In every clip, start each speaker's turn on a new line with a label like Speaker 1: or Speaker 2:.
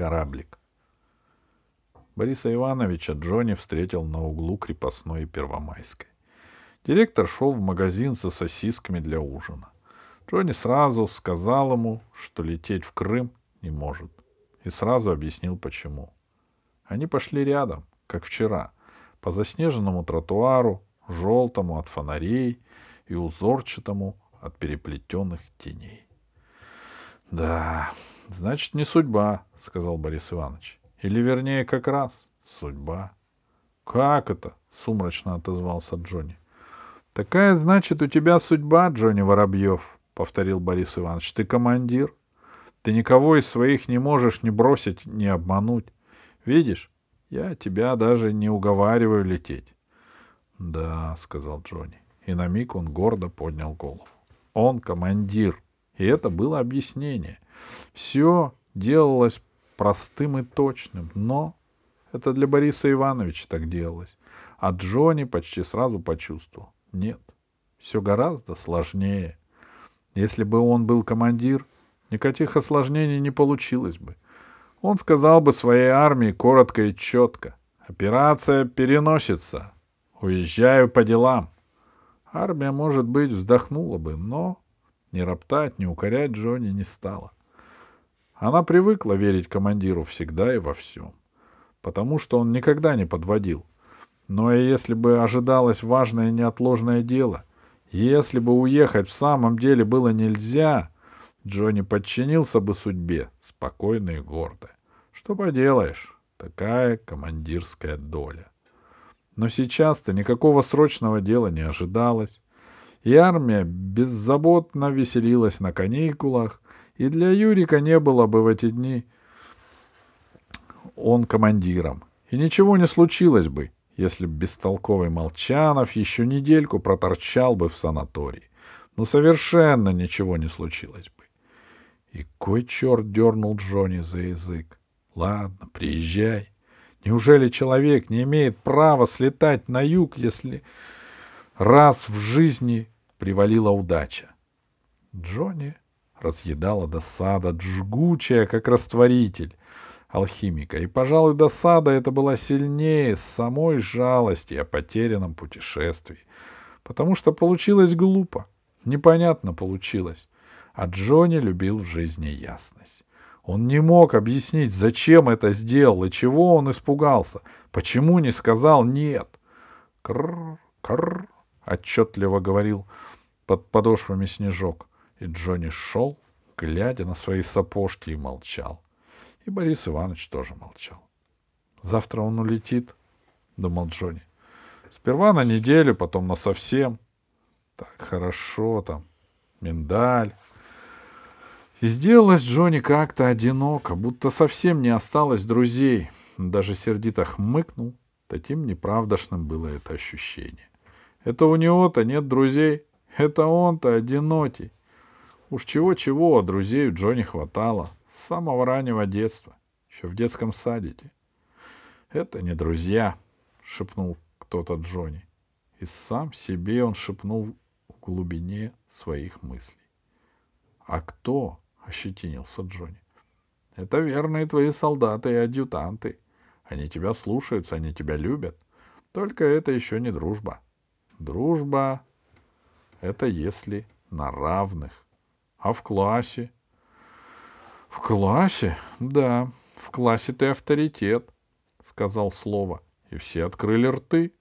Speaker 1: кораблик. Бориса Ивановича Джонни встретил на углу крепостной и Первомайской. Директор шел в магазин за сосисками для ужина. Джонни сразу сказал ему, что лететь в Крым не может. И сразу объяснил, почему. Они пошли рядом, как вчера, по заснеженному тротуару, желтому от фонарей и узорчатому от переплетенных теней. — Да, значит, не судьба, — сказал Борис Иванович. — Или, вернее, как раз судьба. — Как это? — сумрачно отозвался Джонни. — Такая, значит, у тебя судьба, Джонни Воробьев, — повторил Борис Иванович. — Ты командир. Ты никого из своих не можешь ни бросить, ни обмануть. Видишь, я тебя даже не уговариваю лететь. — Да, — сказал Джонни. И на миг он гордо поднял голову. Он командир. И это было объяснение. Все делалось простым и точным, но это для Бориса Ивановича так делалось. А Джонни почти сразу почувствовал. Нет, все гораздо сложнее. Если бы он был командир, никаких осложнений не получилось бы. Он сказал бы своей армии коротко и четко. Операция переносится. Уезжаю по делам. Армия, может быть, вздохнула бы, но ни роптать, ни укорять Джонни не стала. Она привыкла верить командиру всегда и во всем, потому что он никогда не подводил. Но и если бы ожидалось важное неотложное дело, если бы уехать в самом деле было нельзя, Джонни подчинился бы судьбе, спокойно и гордо. Что поделаешь, такая командирская доля. Но сейчас-то никакого срочного дела не ожидалось, и армия беззаботно веселилась на каникулах, и для Юрика не было бы в эти дни он командиром. И ничего не случилось бы, если б бестолковый Молчанов еще недельку проторчал бы в санатории. Ну, совершенно ничего не случилось бы. И кой черт дернул Джонни за язык? Ладно, приезжай. Неужели человек не имеет права слетать на юг, если раз в жизни привалила удача? Джонни разъедала досада, жгучая, как растворитель алхимика. И, пожалуй, досада это была сильнее самой жалости о потерянном путешествии. Потому что получилось глупо. Непонятно получилось. А Джонни любил в жизни ясность. Он не мог объяснить, зачем это сделал и чего он испугался, почему не сказал «нет». «Крррр, крррр», — отчетливо говорил под подошвами снежок. И Джонни шел, глядя на свои сапожки, и молчал. И Борис Иванович тоже молчал. «Завтра он улетит», — думал Джонни. «Сперва на неделю, потом на совсем. Так хорошо там, миндаль, и сделалось Джонни как-то одиноко, будто совсем не осталось друзей. Даже сердито хмыкнул. Таким неправдошным было это ощущение. Это у него-то нет друзей. Это он-то одинокий. Уж чего-чего, а друзей у Джонни хватало. С самого раннего детства. Еще в детском садике. Это не друзья, шепнул кто-то Джонни. И сам себе он шепнул в глубине своих мыслей. А кто? — ощетинился Джонни. — Это верные твои солдаты и адъютанты. Они тебя слушаются, они тебя любят. Только это еще не дружба. Дружба — это если на равных. А в классе? — В классе? Да, в классе ты авторитет, — сказал слово. И все открыли рты.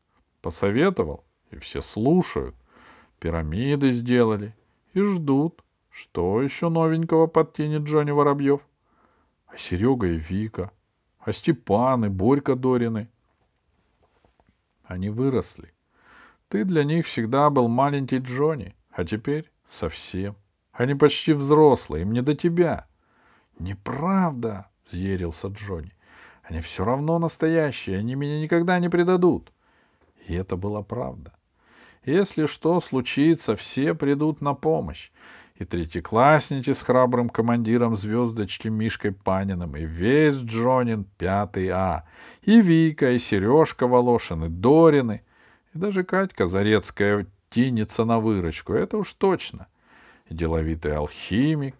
Speaker 1: Посоветовал, и все слушают. Пирамиды сделали и ждут — что еще новенького подтянет Джонни Воробьев? А Серега и Вика? А Степан и Борька Дорины? Они выросли. Ты для них всегда был маленький Джонни, а теперь совсем. Они почти взрослые, им не до тебя. Неправда, взъярился Джонни. Они все равно настоящие, они меня никогда не предадут. И это была правда. Если что случится, все придут на помощь и третьеклассники с храбрым командиром звездочки Мишкой Паниным, и весь Джонин пятый А, и Вика, и Сережка Волошин, и Дорины, и даже Катька Зарецкая тянется на выручку, это уж точно. Деловитый алхимик.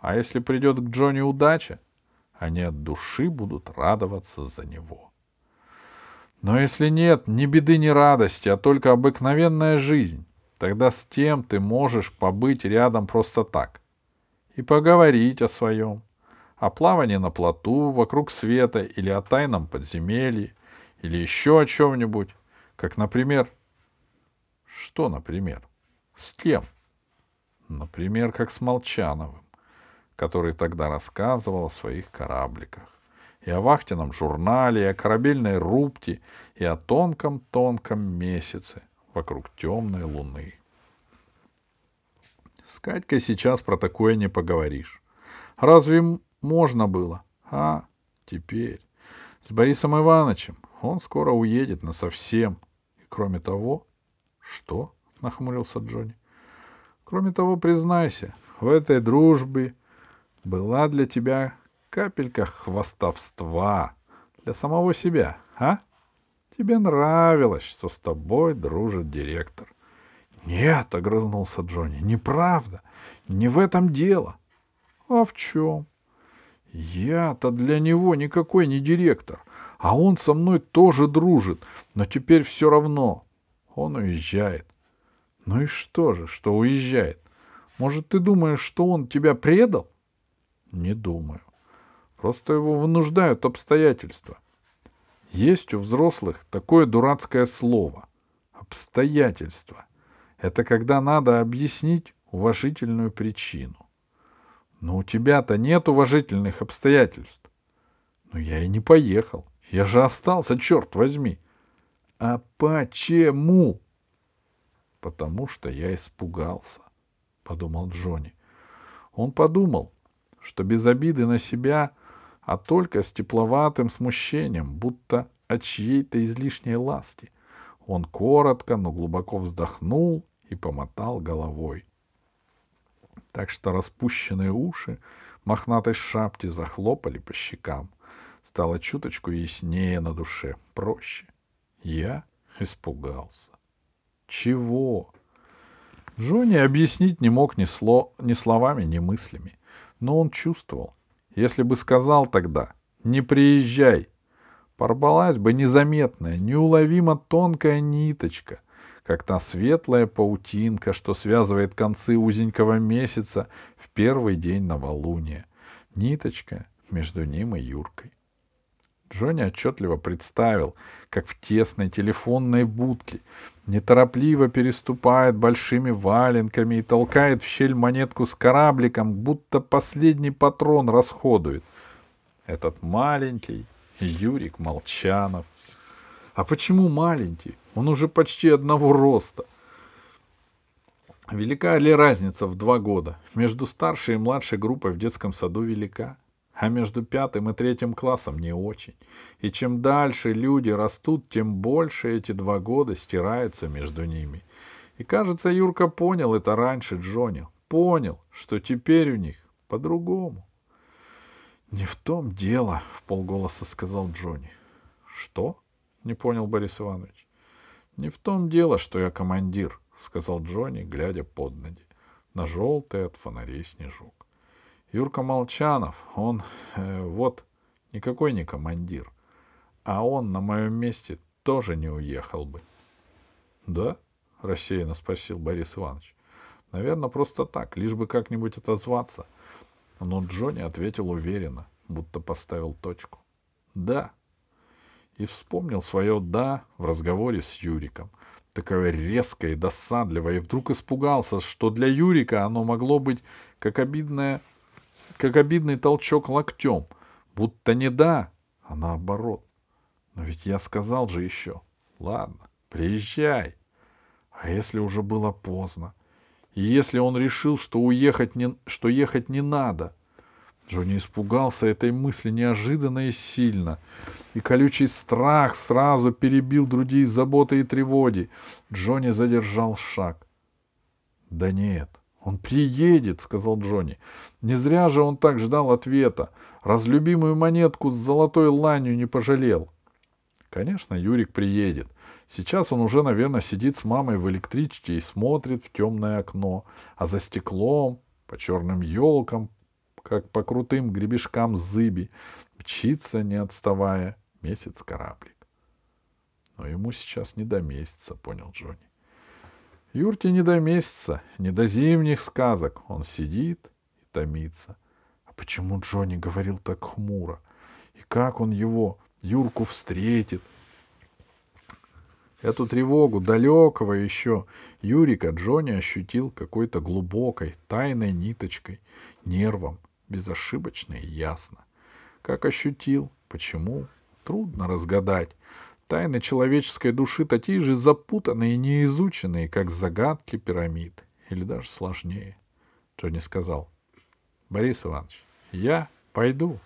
Speaker 1: А если придет к Джонни удача, они от души будут радоваться за него. Но если нет ни беды, ни радости, а только обыкновенная жизнь, тогда с тем ты можешь побыть рядом просто так и поговорить о своем, о плавании на плоту вокруг света или о тайном подземелье, или еще о чем-нибудь, как, например... Что, например? С кем? Например, как с Молчановым, который тогда рассказывал о своих корабликах и о вахтенном журнале, и о корабельной рубке, и о тонком-тонком месяце вокруг темной луны. С Катькой сейчас про такое не поговоришь. Разве можно было? А, теперь. С Борисом Ивановичем он скоро уедет на совсем. И кроме того... Что? — нахмурился Джонни. Кроме того, признайся, в этой дружбе была для тебя капелька хвастовства для самого себя, а? Тебе нравилось, что с тобой дружит директор. Нет, огрызнулся Джонни, неправда. Не в этом дело. А в чем? Я-то для него никакой не директор, а он со мной тоже дружит, но теперь все равно. Он уезжает. Ну и что же, что уезжает? Может, ты думаешь, что он тебя предал? Не думаю. Просто его вынуждают обстоятельства. Есть у взрослых такое дурацкое слово — обстоятельства. Это когда надо объяснить уважительную причину. Но у тебя-то нет уважительных обстоятельств. Но я и не поехал. Я же остался, черт возьми. А почему? Потому что я испугался, подумал Джонни. Он подумал, что без обиды на себя — а только с тепловатым смущением, будто от чьей-то излишней ласки. Он коротко, но глубоко вздохнул и помотал головой. Так что распущенные уши мохнатой шапки захлопали по щекам. Стало чуточку яснее на душе, проще. Я испугался. Чего? Джонни объяснить не мог ни, сло, ни словами, ни мыслями, но он чувствовал, если бы сказал тогда «не приезжай», порвалась бы незаметная, неуловимо тонкая ниточка, как та светлая паутинка, что связывает концы узенького месяца в первый день новолуния. Ниточка между ним и Юркой. Джонни отчетливо представил, как в тесной телефонной будке неторопливо переступает большими валенками и толкает в щель монетку с корабликом, будто последний патрон расходует. Этот маленький Юрик Молчанов. А почему маленький? Он уже почти одного роста. Велика ли разница в два года? Между старшей и младшей группой в детском саду велика а между пятым и третьим классом не очень. И чем дальше люди растут, тем больше эти два года стираются между ними. И, кажется, Юрка понял это раньше Джонни. Понял, что теперь у них по-другому. — Не в том дело, — в полголоса сказал Джонни. — Что? — не понял Борис Иванович. — Не в том дело, что я командир, — сказал Джонни, глядя под ноги, на желтый от фонарей снежок. Юрка Молчанов, он э, вот никакой не командир. А он на моем месте тоже не уехал бы. — Да? — рассеянно спросил Борис Иванович. — Наверное, просто так, лишь бы как-нибудь отозваться. Но Джонни ответил уверенно, будто поставил точку. — Да. И вспомнил свое «да» в разговоре с Юриком. Такое резкое и досадливое, и вдруг испугался, что для Юрика оно могло быть как обидное как обидный толчок локтем, будто не да, а наоборот. Но ведь я сказал же еще, ладно, приезжай. А если уже было поздно? И если он решил, что уехать не, что ехать не надо? Джонни испугался этой мысли неожиданно и сильно, и колючий страх сразу перебил другие заботы и тревоги. Джонни задержал шаг. Да нет, «Он приедет», — сказал Джонни. «Не зря же он так ждал ответа. Разлюбимую монетку с золотой ланью не пожалел». Конечно, Юрик приедет. Сейчас он уже, наверное, сидит с мамой в электричке и смотрит в темное окно, а за стеклом, по черным елкам, как по крутым гребешкам зыби, мчится, не отставая, месяц кораблик. Но ему сейчас не до месяца, понял Джонни. Юрке не до месяца, не до зимних сказок. Он сидит и томится. А почему Джонни говорил так хмуро? И как он его, Юрку, встретит? Эту тревогу далекого еще Юрика Джонни ощутил какой-то глубокой, тайной ниточкой, нервом, безошибочно и ясно. Как ощутил, почему, трудно разгадать. Тайны человеческой души такие же запутанные и неизученные, как загадки пирамид, или даже сложнее. Джонни сказал, — Борис Иванович, я пойду.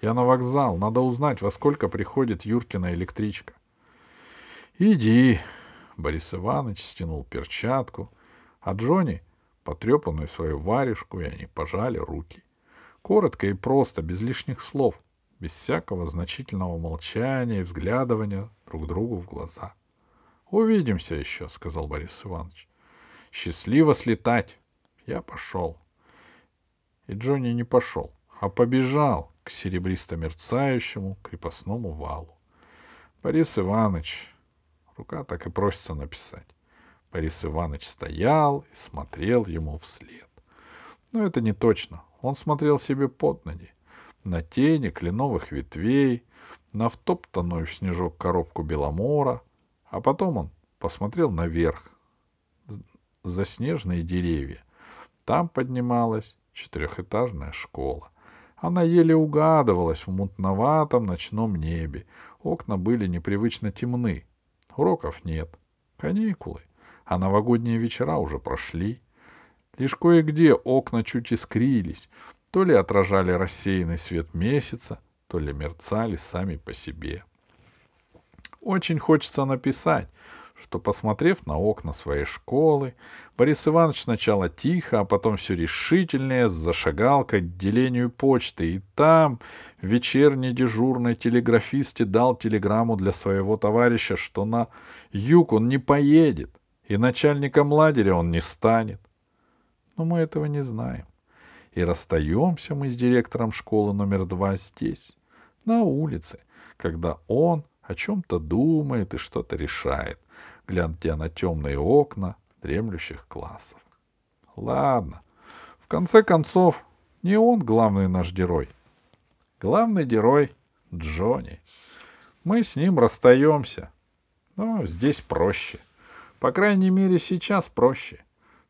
Speaker 1: Я на вокзал, надо узнать, во сколько приходит Юркина электричка. — Иди. Борис Иванович стянул перчатку, а Джонни — потрепанную свою варежку, и они пожали руки. Коротко и просто, без лишних слов — без всякого значительного молчания и взглядывания друг другу в глаза. — Увидимся еще, — сказал Борис Иванович. — Счастливо слетать. Я пошел. И Джонни не пошел, а побежал к серебристо-мерцающему крепостному валу. Борис Иванович... Рука так и просится написать. Борис Иванович стоял и смотрел ему вслед. Но это не точно. Он смотрел себе под ноги на тени кленовых ветвей, на втоптанную в снежок коробку беломора, а потом он посмотрел наверх, за снежные деревья. Там поднималась четырехэтажная школа. Она еле угадывалась в мутноватом ночном небе. Окна были непривычно темны. Уроков нет. Каникулы. А новогодние вечера уже прошли. Лишь кое-где окна чуть искрились, то ли отражали рассеянный свет месяца, то ли мерцали сами по себе. Очень хочется написать, что, посмотрев на окна своей школы, Борис Иванович сначала тихо, а потом все решительнее зашагал к отделению почты, и там вечерний дежурный телеграфисте дал телеграмму для своего товарища, что на юг он не поедет, и начальником лагеря он не станет. Но мы этого не знаем. И расстаемся мы с директором школы номер два здесь, на улице, когда он о чем-то думает и что-то решает, глядя на темные окна дремлющих классов. Ладно, в конце концов, не он главный наш герой. Главный герой — Джонни. Мы с ним расстаемся. Но здесь проще. По крайней мере, сейчас проще.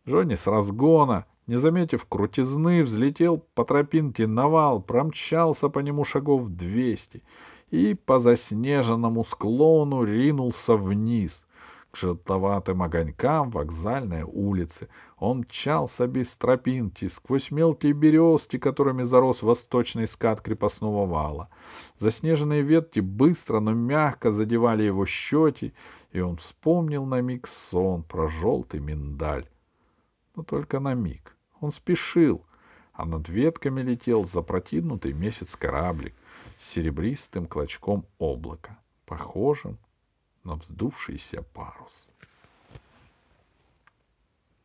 Speaker 1: Джонни с разгона не заметив крутизны, взлетел по тропинке на вал, промчался по нему шагов двести и по заснеженному склону ринулся вниз к желтоватым огонькам вокзальной улицы. Он мчался без тропинки, сквозь мелкие березки, которыми зарос восточный скат крепостного вала. Заснеженные ветки быстро, но мягко задевали его щеки, и он вспомнил на миг сон про желтый миндаль. Но только на миг. Он спешил, а над ветками летел запротивнутый месяц кораблик с серебристым клочком облака, похожим на вздувшийся парус.